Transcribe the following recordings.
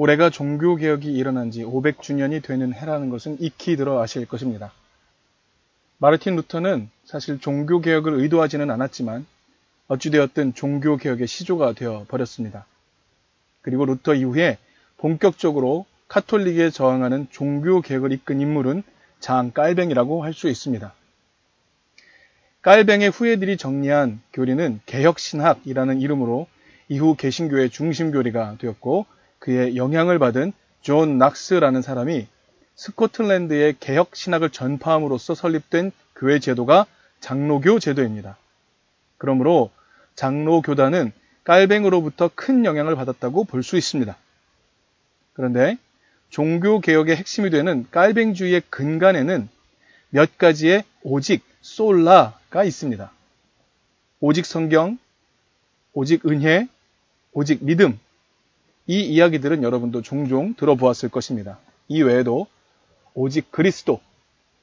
올해가 종교개혁이 일어난 지 500주년이 되는 해라는 것은 익히 들어 아실 것입니다. 마르틴 루터는 사실 종교개혁을 의도하지는 않았지만 어찌되었든 종교개혁의 시조가 되어 버렸습니다. 그리고 루터 이후에 본격적으로 카톨릭에 저항하는 종교개혁을 이끈 인물은 장 깔뱅이라고 할 수 있습니다. 깔뱅의 후예들이 정리한 교리는 개혁신학이라는 이름으로 이후 개신교의 중심교리가 되었고 그의 영향을 받은 존 낙스라는 사람이 스코틀랜드의 개혁 신학을 전파함으로써 설립된 교회 제도가 장로교 제도입니다. 그러므로 장로교단은 깔뱅으로부터 큰 영향을 받았다고 볼 수 있습니다. 그런데 종교 개혁의 핵심이 되는 깔뱅주의의 근간에는 몇 가지의 오직 sola가 있습니다. 오직 성경, 오직 은혜, 오직 믿음. 이 이야기들은 여러분도 종종 들어보았을 것입니다. 이 외에도 오직 그리스도,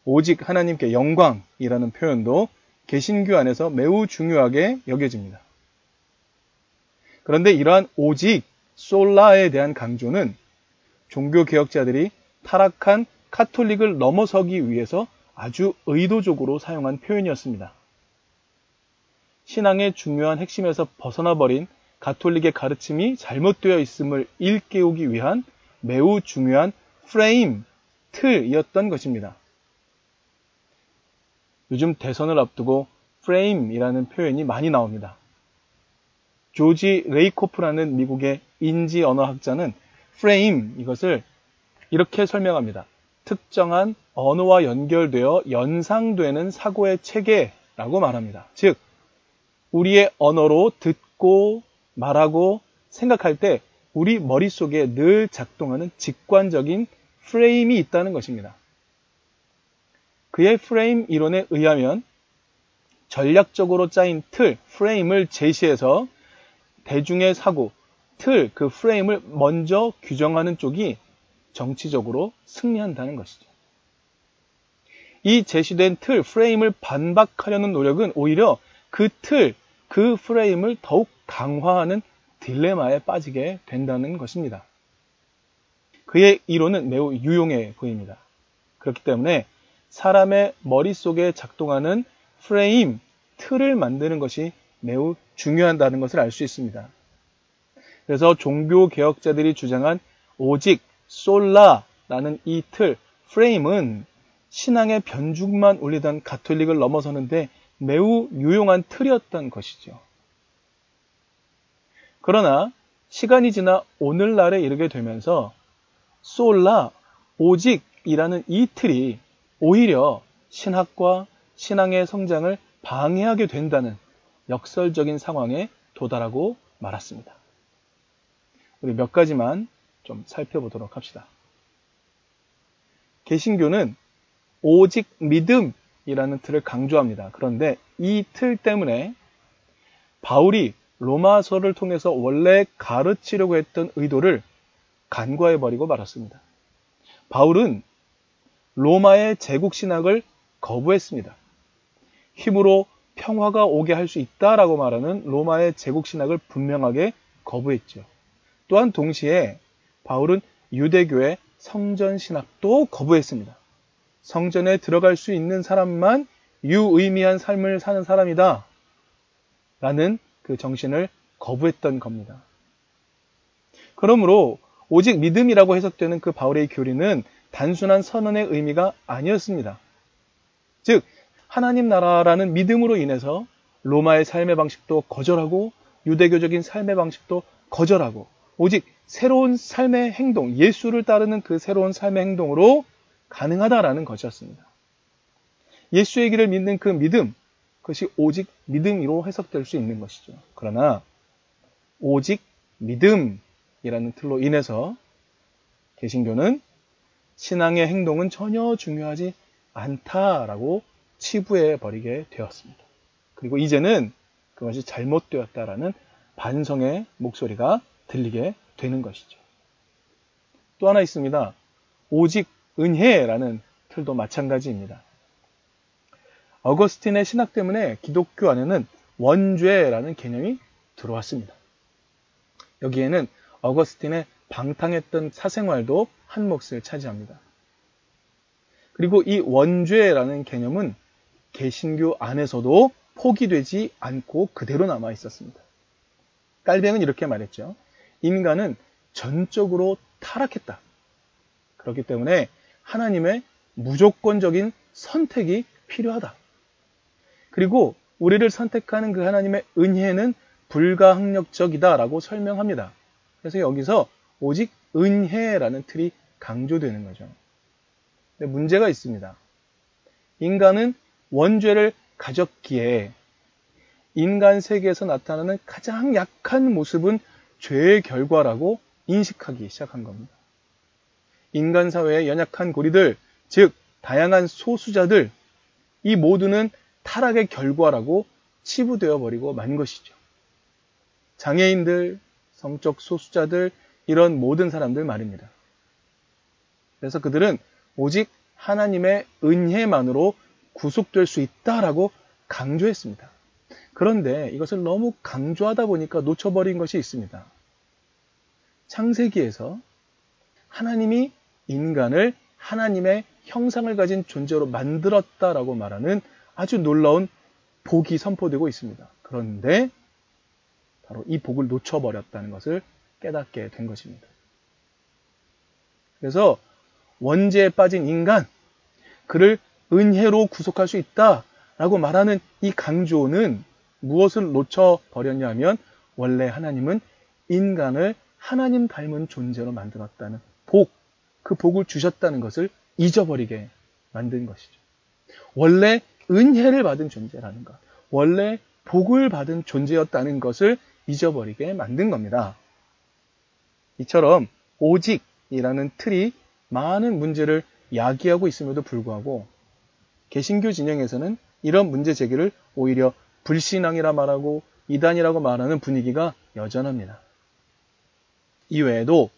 오직 하나님께 영광이라는 표현도 개신교 안에서 매우 중요하게 여겨집니다. 그런데 이러한 오직 솔라에 대한 강조는 종교 개혁자들이 타락한 카톨릭을 넘어서기 위해서 아주 의도적으로 사용한 표현이었습니다. 신앙의 중요한 핵심에서 벗어나버린 가톨릭의 가르침이 잘못되어 있음을 일깨우기 위한 매우 중요한 프레임, 틀이었던 것입니다. 요즘 대선을 앞두고 프레임이라는 표현이 많이 나옵니다. 조지 레이코프라는 미국의 인지 언어학자는 프레임 이것을 이렇게 설명합니다. 특정한 언어와 연결되어 연상되는 사고의 체계라고 말합니다. 즉, 우리의 언어로 듣고 말하고 생각할 때 우리 머릿속에 늘 작동하는 직관적인 프레임이 있다는 것입니다. 그의 프레임 이론에 의하면 전략적으로 짜인 틀, 프레임을 제시해서 대중의 사고, 틀, 그 프레임을 먼저 규정하는 쪽이 정치적으로 승리한다는 것이죠. 이 제시된 틀, 프레임을 반박하려는 노력은 오히려 그 틀, 그 프레임을 더욱 강화하는 딜레마에 빠지게 된다는 것입니다. 그의 이론은 매우 유용해 보입니다. 그렇기 때문에 사람의 머릿속에 작동하는 프레임, 틀을 만드는 것이 매우 중요하다는 것을 알 수 있습니다. 그래서 종교 개혁자들이 주장한 오직 솔라라는 이 틀, 프레임은 신앙의 변죽만 올리던 가톨릭을 넘어서는데 매우 유용한 틀이었던 것이죠. 그러나 시간이 지나 오늘날에 이르게 되면서 솔라, 오직이라는 이 틀이 오히려 신학과 신앙의 성장을 방해하게 된다는 역설적인 상황에 도달하고 말았습니다. 우리 몇 가지만 좀 살펴보도록 합시다. 개신교는 오직 믿음 이라는 틀을 강조합니다. 그런데 이 틀 때문에 바울이 로마서를 통해서 원래 가르치려고 했던 의도를 간과해버리고 말았습니다. 바울은 로마의 제국 신학을 거부했습니다. 힘으로 평화가 오게 할 수 있다라고 말하는 로마의 제국 신학을 분명하게 거부했죠. 또한 동시에 바울은 유대교의 성전 신학도 거부했습니다. 성전에 들어갈 수 있는 사람만 유의미한 삶을 사는 사람이다. 라는 그 정신을 거부했던 겁니다. 그러므로 오직 믿음이라고 해석되는 그 바울의 교리는 단순한 선언의 의미가 아니었습니다. 즉, 하나님 나라라는 믿음으로 인해서 로마의 삶의 방식도 거절하고 유대교적인 삶의 방식도 거절하고 오직 새로운 삶의 행동, 예수를 따르는 그 새로운 삶의 행동으로 가능하다라는 것이었습니다. 예수의 길을 믿는 그 믿음, 그것이 오직 믿음으로 해석될 수 있는 것이죠. 그러나 오직 믿음이라는 틀로 인해서 개신교는 신앙의 행동은 전혀 중요하지 않다라고 치부해 버리게 되었습니다. 그리고 이제는 그것이 잘못되었다라는 반성의 목소리가 들리게 되는 것이죠. 또 하나 있습니다. 오직 은혜라는 틀도 마찬가지입니다. 어거스틴의 신학 때문에 기독교 안에는 원죄라는 개념이 들어왔습니다. 여기에는 어거스틴의 방탕했던 사생활도 한 몫을 차지합니다. 그리고 이 원죄라는 개념은 개신교 안에서도 포기되지 않고 그대로 남아 있었습니다. 깔뱅은 이렇게 말했죠. 인간은 전적으로 타락했다. 그렇기 때문에 하나님의 무조건적인 선택이 필요하다. 그리고 우리를 선택하는 그 하나님의 은혜는 불가항력적이다라고 설명합니다. 그래서 여기서 오직 은혜라는 틀이 강조되는 거죠. 근데 문제가 있습니다. 인간은 원죄를 가졌기에 인간 세계에서 나타나는 가장 약한 모습은 죄의 결과라고 인식하기 시작한 겁니다. 인간 사회의 연약한 고리들, 즉 다양한 소수자들, 이 모두는 타락의 결과라고 치부되어 버리고 만 것이죠. 장애인들, 성적 소수자들, 이런 모든 사람들 말입니다. 그래서 그들은 오직 하나님의 은혜만으로 구속될 수 있다라고 강조했습니다. 그런데 이것을 너무 강조하다 보니까 놓쳐버린 것이 있습니다. 창세기에서 하나님이 인간을 하나님의 형상을 가진 존재로 만들었다라고 말하는 아주 놀라운 복이 선포되고 있습니다. 그런데 바로 이 복을 놓쳐버렸다는 것을 깨닫게 된 것입니다. 그래서 원죄에 빠진 인간, 그를 은혜로 구속할 수 있다라고 말하는 이 강조는 무엇을 놓쳐버렸냐면 원래 하나님은 인간을 하나님 닮은 존재로 만들었다는 복, 그 복을 주셨다는 것을 잊어버리게 만든 것이죠. 원래 은혜를 받은 존재라는 것, 원래 복을 받은 존재였다는 것을 잊어버리게 만든 겁니다. 이처럼 오직이라는 틀이 많은 문제를 야기하고 있음에도 불구하고 개신교 진영에서는 이런 문제 제기를 오히려 불신앙이라 말하고 이단이라고 말하는 분위기가 여전합니다. 이외에도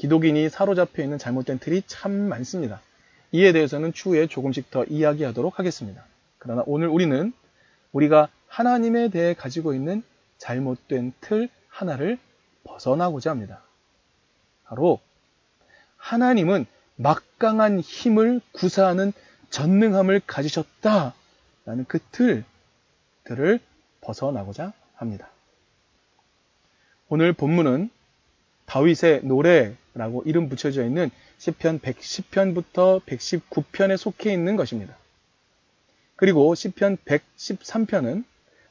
기독인이 사로잡혀 있는 잘못된 틀이 참 많습니다. 이에 대해서는 추후에 조금씩 더 이야기하도록 하겠습니다. 그러나 오늘 우리는 우리가 하나님에 대해 가지고 있는 잘못된 틀 하나를 벗어나고자 합니다. 바로 하나님은 막강한 힘을 구사하는 전능함을 가지셨다라는 그 틀 들을 벗어나고자 합니다. 오늘 본문은 다윗의 노래라고 이름 붙여져 있는 시편 110편부터 119편에 속해 있는 것입니다. 그리고 시편 113편은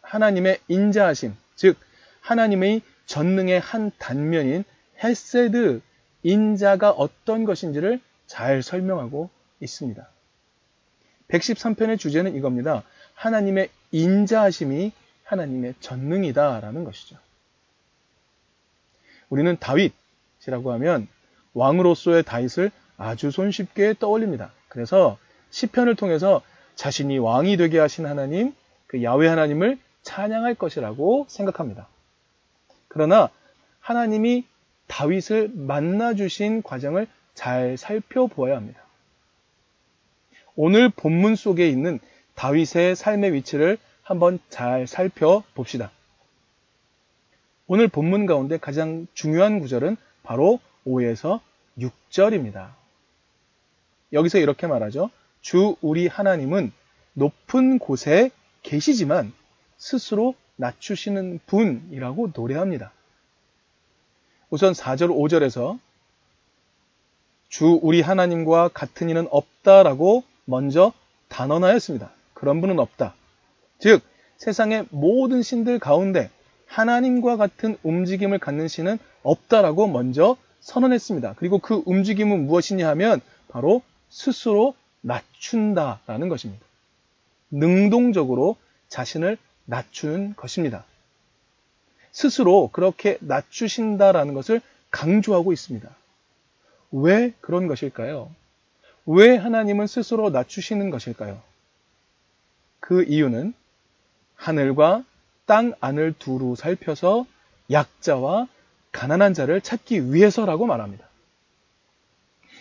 하나님의 인자하심, 즉 하나님의 전능의 한 단면인 헤세드 인자가 어떤 것인지를 잘 설명하고 있습니다. 113편의 주제는 이겁니다. 하나님의 인자하심이 하나님의 전능이다라는 것이죠. 우리는 다윗이라고 하면 왕으로서의 다윗을 아주 손쉽게 떠올립니다. 그래서 시편을 통해서 자신이 왕이 되게 하신 하나님, 그 야외 하나님을 찬양할 것이라고 생각합니다. 그러나 하나님이 다윗을 만나 주신 과정을 잘 살펴보아야 합니다. 오늘 본문 속에 있는 다윗의 삶의 위치를 한번 잘 살펴봅시다. 오늘 본문 가운데 가장 중요한 구절은 바로 5에서 6절입니다. 여기서 이렇게 말하죠. 주 우리 하나님은 높은 곳에 계시지만 스스로 낮추시는 분이라고 노래합니다. 우선 4절, 5절에서 주 우리 하나님과 같은 이는 없다라고 먼저 단언하였습니다. 그런 분은 없다. 즉, 세상의 모든 신들 가운데 하나님과 같은 움직임을 갖는 신은 없다라고 먼저 선언했습니다. 그리고 그 움직임은 무엇이냐 하면 바로 스스로 낮춘다라는 것입니다. 능동적으로 자신을 낮추는 것입니다. 스스로 그렇게 낮추신다라는 것을 강조하고 있습니다. 왜 그런 것일까요? 왜 하나님은 스스로 낮추시는 것일까요? 그 이유는 하늘과 땅 안을 두루 살펴서 약자와 가난한 자를 찾기 위해서라고 말합니다.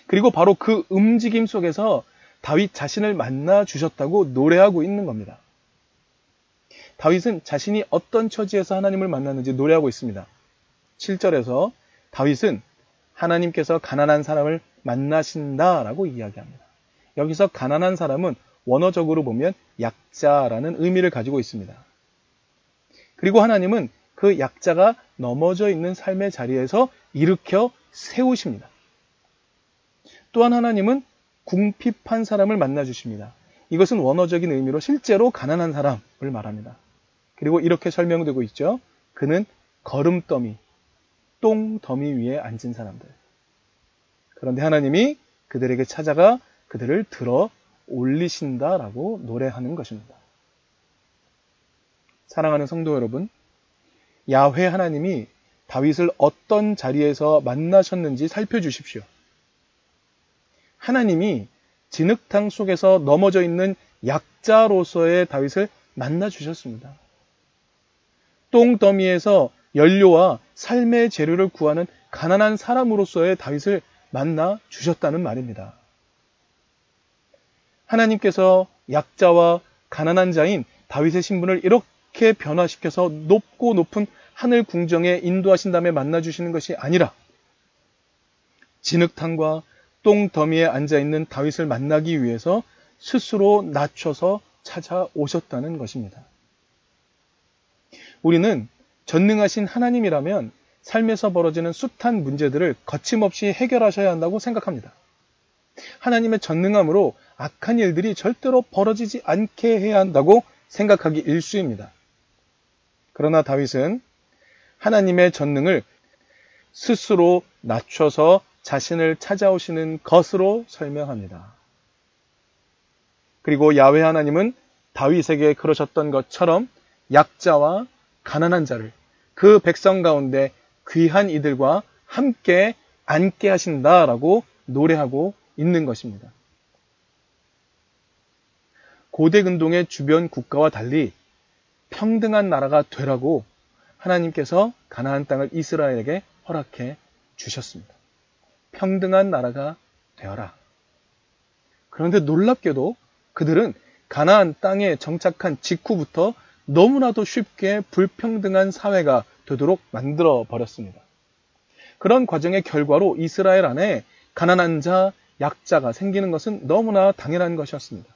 그리고 바로 그 움직임 속에서 다윗 자신을 만나 주셨다고 노래하고 있는 겁니다. 다윗은 자신이 어떤 처지에서 하나님을 만났는지 노래하고 있습니다. 7절에서 다윗은 하나님께서 가난한 사람을 만나신다라고 이야기합니다. 여기서 가난한 사람은 원어적으로 보면 약자라는 의미를 가지고 있습니다. 그리고 하나님은 그 약자가 넘어져 있는 삶의 자리에서 일으켜 세우십니다. 또한 하나님은 궁핍한 사람을 만나 주십니다. 이것은 원어적인 의미로 실제로 가난한 사람을 말합니다. 그리고 이렇게 설명되고 있죠. 그는 걸음더미, 똥더미 위에 앉은 사람들. 그런데 하나님이 그들에게 찾아가 그들을 들어 올리신다라고 노래하는 것입니다. 사랑하는 성도 여러분, 야훼 하나님이 다윗을 어떤 자리에서 만나셨는지 살펴주십시오. 하나님이 진흙탕 속에서 넘어져 있는 약자로서의 다윗을 만나 주셨습니다. 똥더미에서 연료와 삶의 재료를 구하는 가난한 사람으로서의 다윗을 만나 주셨다는 말입니다. 하나님께서 약자와 가난한 자인 다윗의 신분을 이 렇게 변화시켜서 높고 높은 하늘 궁정에 인도하신 다음에 만나 주시는 것이 아니라 진흙탕과 똥더미에 앉아 있는 다윗을 만나기 위해서 스스로 낮춰서 찾아오셨다는 것입니다. 우리는 전능하신 하나님이라면 삶에서 벌어지는 숱한 문제들을 거침없이 해결하셔야 한다고 생각합니다. 하나님의 전능함으로 악한 일들이 절대로 벌어지지 않게 해야 한다고 생각하기 일수입니다. 그러나 다윗은 하나님의 전능을 스스로 낮춰서 자신을 찾아오시는 것으로 설명합니다. 그리고 야외 하나님은 다윗에게 그러셨던 것처럼 약자와 가난한 자를 그 백성 가운데 귀한 이들과 함께 앉게 하신다라고 노래하고 있는 것입니다. 고대 근동의 주변 국가와 달리 평등한 나라가 되라고 하나님께서 가나안 땅을 이스라엘에게 허락해 주셨습니다. 평등한 나라가 되어라. 그런데 놀랍게도 그들은 가나안 땅에 정착한 직후부터 너무나도 쉽게 불평등한 사회가 되도록 만들어 버렸습니다. 그런 과정의 결과로 이스라엘 안에 가난한 자, 약자가 생기는 것은 너무나 당연한 것이었습니다.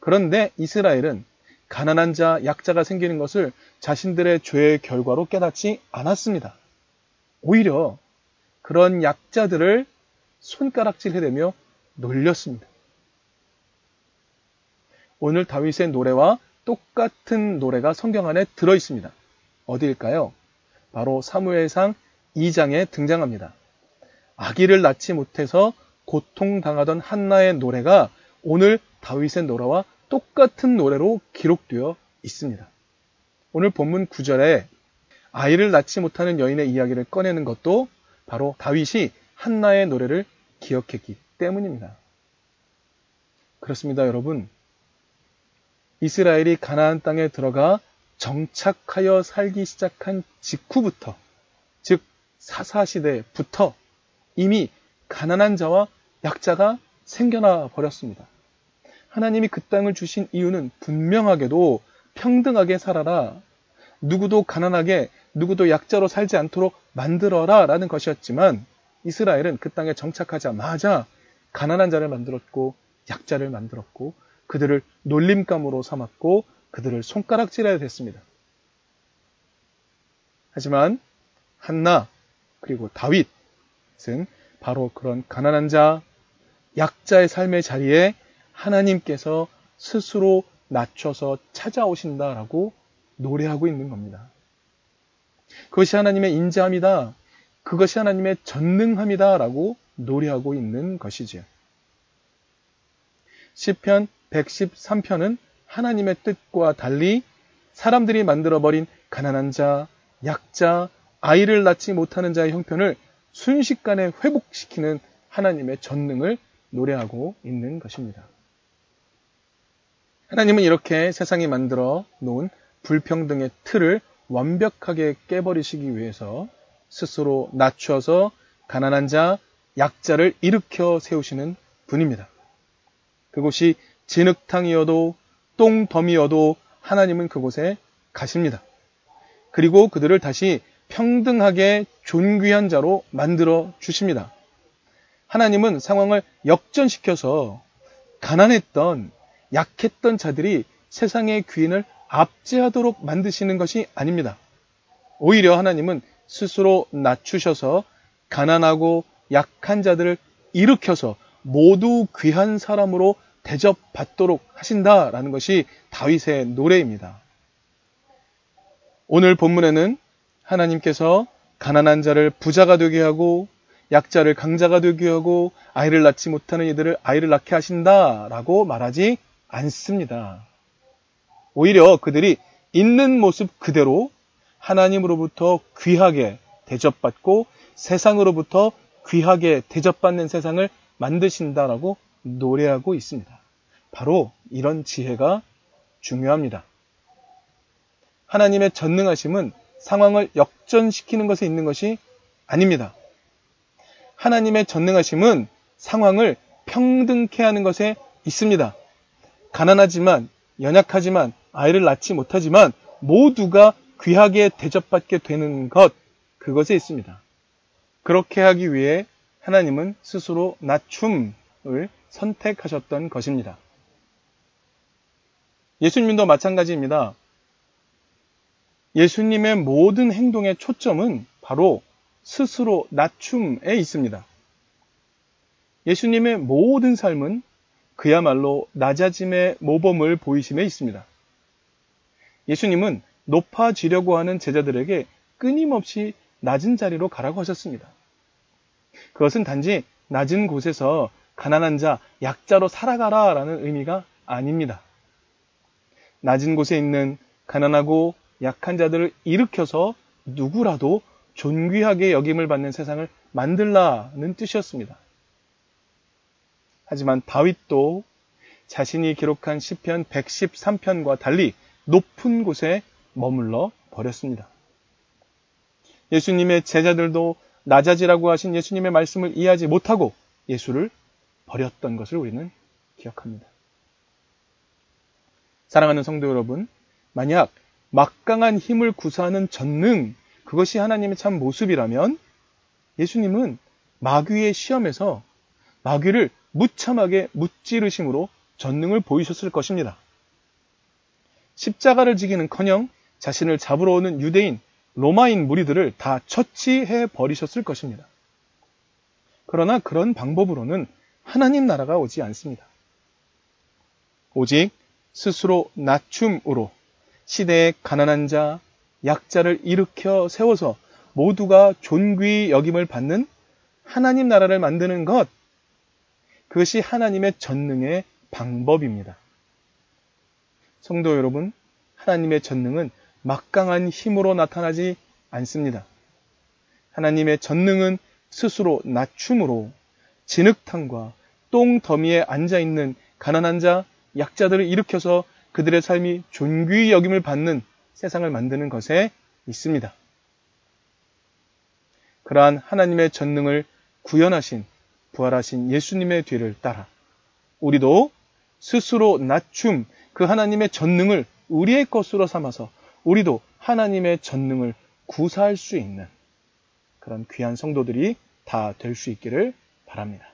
그런데 이스라엘은 가난한 자, 약자가 생기는 것을 자신들의 죄의 결과로 깨닫지 않았습니다. 오히려 그런 약자들을 손가락질 해대며 놀렸습니다. 오늘 다윗의 노래와 똑같은 노래가 성경 안에 들어 있습니다. 어디일까요? 바로 사무엘상 2장에 등장합니다. 아기를 낳지 못해서 고통당하던 한나의 노래가 오늘 다윗의 노래와 똑같은 노래로 기록되어 있습니다. 오늘 본문 9절에 아이를 낳지 못하는 여인의 이야기를 꺼내는 것도 바로 다윗이 한나의 노래를 기억했기 때문입니다. 그렇습니다, 여러분. 이스라엘이 가나안 땅에 들어가 정착하여 살기 시작한 직후부터, 즉 사사시대부터 이미 가난한 자와 약자가 생겨나 버렸습니다. 하나님이 그 땅을 주신 이유는 분명하게도 평등하게 살아라. 누구도 가난하게, 누구도 약자로 살지 않도록 만들어라 라는 것이었지만 이스라엘은 그 땅에 정착하자마자 가난한 자를 만들었고 약자를 만들었고 그들을 놀림감으로 삼았고 그들을 손가락질해야 됐습니다. 하지만 한나 그리고 다윗은 바로 그런 가난한 자, 약자의 삶의 자리에 하나님께서 스스로 낮춰서 찾아오신다라고 노래하고 있는 겁니다. 그것이 하나님의 인자함이다. 그것이 하나님의 전능함이다라고 노래하고 있는 것이지요. 시편 113편은 하나님의 뜻과 달리 사람들이 만들어버린 가난한 자, 약자, 아이를 낳지 못하는 자의 형편을 순식간에 회복시키는 하나님의 전능을 노래하고 있는 것입니다. 하나님은 이렇게 세상이 만들어 놓은 불평등의 틀을 완벽하게 깨버리시기 위해서 스스로 낮춰서 가난한 자, 약자를 일으켜 세우시는 분입니다. 그곳이 진흙탕이어도 똥덤이어도 하나님은 그곳에 가십니다. 그리고 그들을 다시 평등하게 존귀한 자로 만들어 주십니다. 하나님은 상황을 역전시켜서 가난했던 약했던 자들이 세상의 귀인을 압제하도록 만드시는 것이 아닙니다. 오히려 하나님은 스스로 낮추셔서 가난하고 약한 자들을 일으켜서 모두 귀한 사람으로 대접받도록 하신다라는 것이 다윗의 노래입니다. 오늘 본문에는 하나님께서 가난한 자를 부자가 되게 하고 약자를 강자가 되게 하고 아이를 낳지 못하는 이들을 아이를 낳게 하신다라고 말하지 않습니다. 오히려 그들이 있는 모습 그대로 하나님으로부터 귀하게 대접받고 세상으로부터 귀하게 대접받는 세상을 만드신다라고 노래하고 있습니다. 바로 이런 지혜가 중요합니다. 하나님의 전능하심은 상황을 역전시키는 것에 있는 것이 아닙니다. 하나님의 전능하심은 상황을 평등케 하는 것에 있습니다. 가난하지만, 연약하지만, 아이를 낳지 못하지만 모두가 귀하게 대접받게 되는 것, 그것에 있습니다. 그렇게 하기 위해 하나님은 스스로 낮춤을 선택하셨던 것입니다. 예수님도 마찬가지입니다. 예수님의 모든 행동의 초점은 바로 스스로 낮춤에 있습니다. 예수님의 모든 삶은 그야말로 낮아짐의 모범을 보이심에 있습니다. 예수님은 높아지려고 하는 제자들에게 끊임없이 낮은 자리로 가라고 하셨습니다. 그것은 단지 낮은 곳에서 가난한 자, 약자로 살아가라 라는 의미가 아닙니다. 낮은 곳에 있는 가난하고 약한 자들을 일으켜서 누구라도 존귀하게 여김을 받는 세상을 만들라는 뜻이었습니다. 하지만 다윗도 자신이 기록한 시편 113편과 달리 높은 곳에 머물러 버렸습니다. 예수님의 제자들도 낮아지라고 하신 예수님의 말씀을 이해하지 못하고 예수를 버렸던 것을 우리는 기억합니다. 사랑하는 성도 여러분, 만약 막강한 힘을 구사하는 전능, 그것이 하나님의 참 모습이라면 예수님은 마귀의 시험에서 마귀를 무참하게 무찌르심으로 전능을 보이셨을 것입니다. 십자가를 지기는 커녕 자신을 잡으러 오는 유대인, 로마인 무리들을 다 처치해 버리셨을 것입니다. 그러나 그런 방법으로는 하나님 나라가 오지 않습니다. 오직 스스로 낮춤으로 시대의 가난한 자, 약자를 일으켜 세워서 모두가 존귀 여김을 받는 하나님 나라를 만드는 것, 그것이 하나님의 전능의 방법입니다. 성도 여러분, 하나님의 전능은 막강한 힘으로 나타나지 않습니다. 하나님의 전능은 스스로 낮춤으로 진흙탕과 똥 더미에 앉아 있는 가난한 자, 약자들을 일으켜서 그들의 삶이 존귀 여김을 받는 세상을 만드는 것에 있습니다. 그러한 하나님의 전능을 구현하신 부활하신 예수님의 뒤를 따라 우리도 스스로 낮춤 그 하나님의 전능을 우리의 것으로 삼아서 우리도 하나님의 전능을 구사할 수 있는 그런 귀한 성도들이 다 될 수 있기를 바랍니다.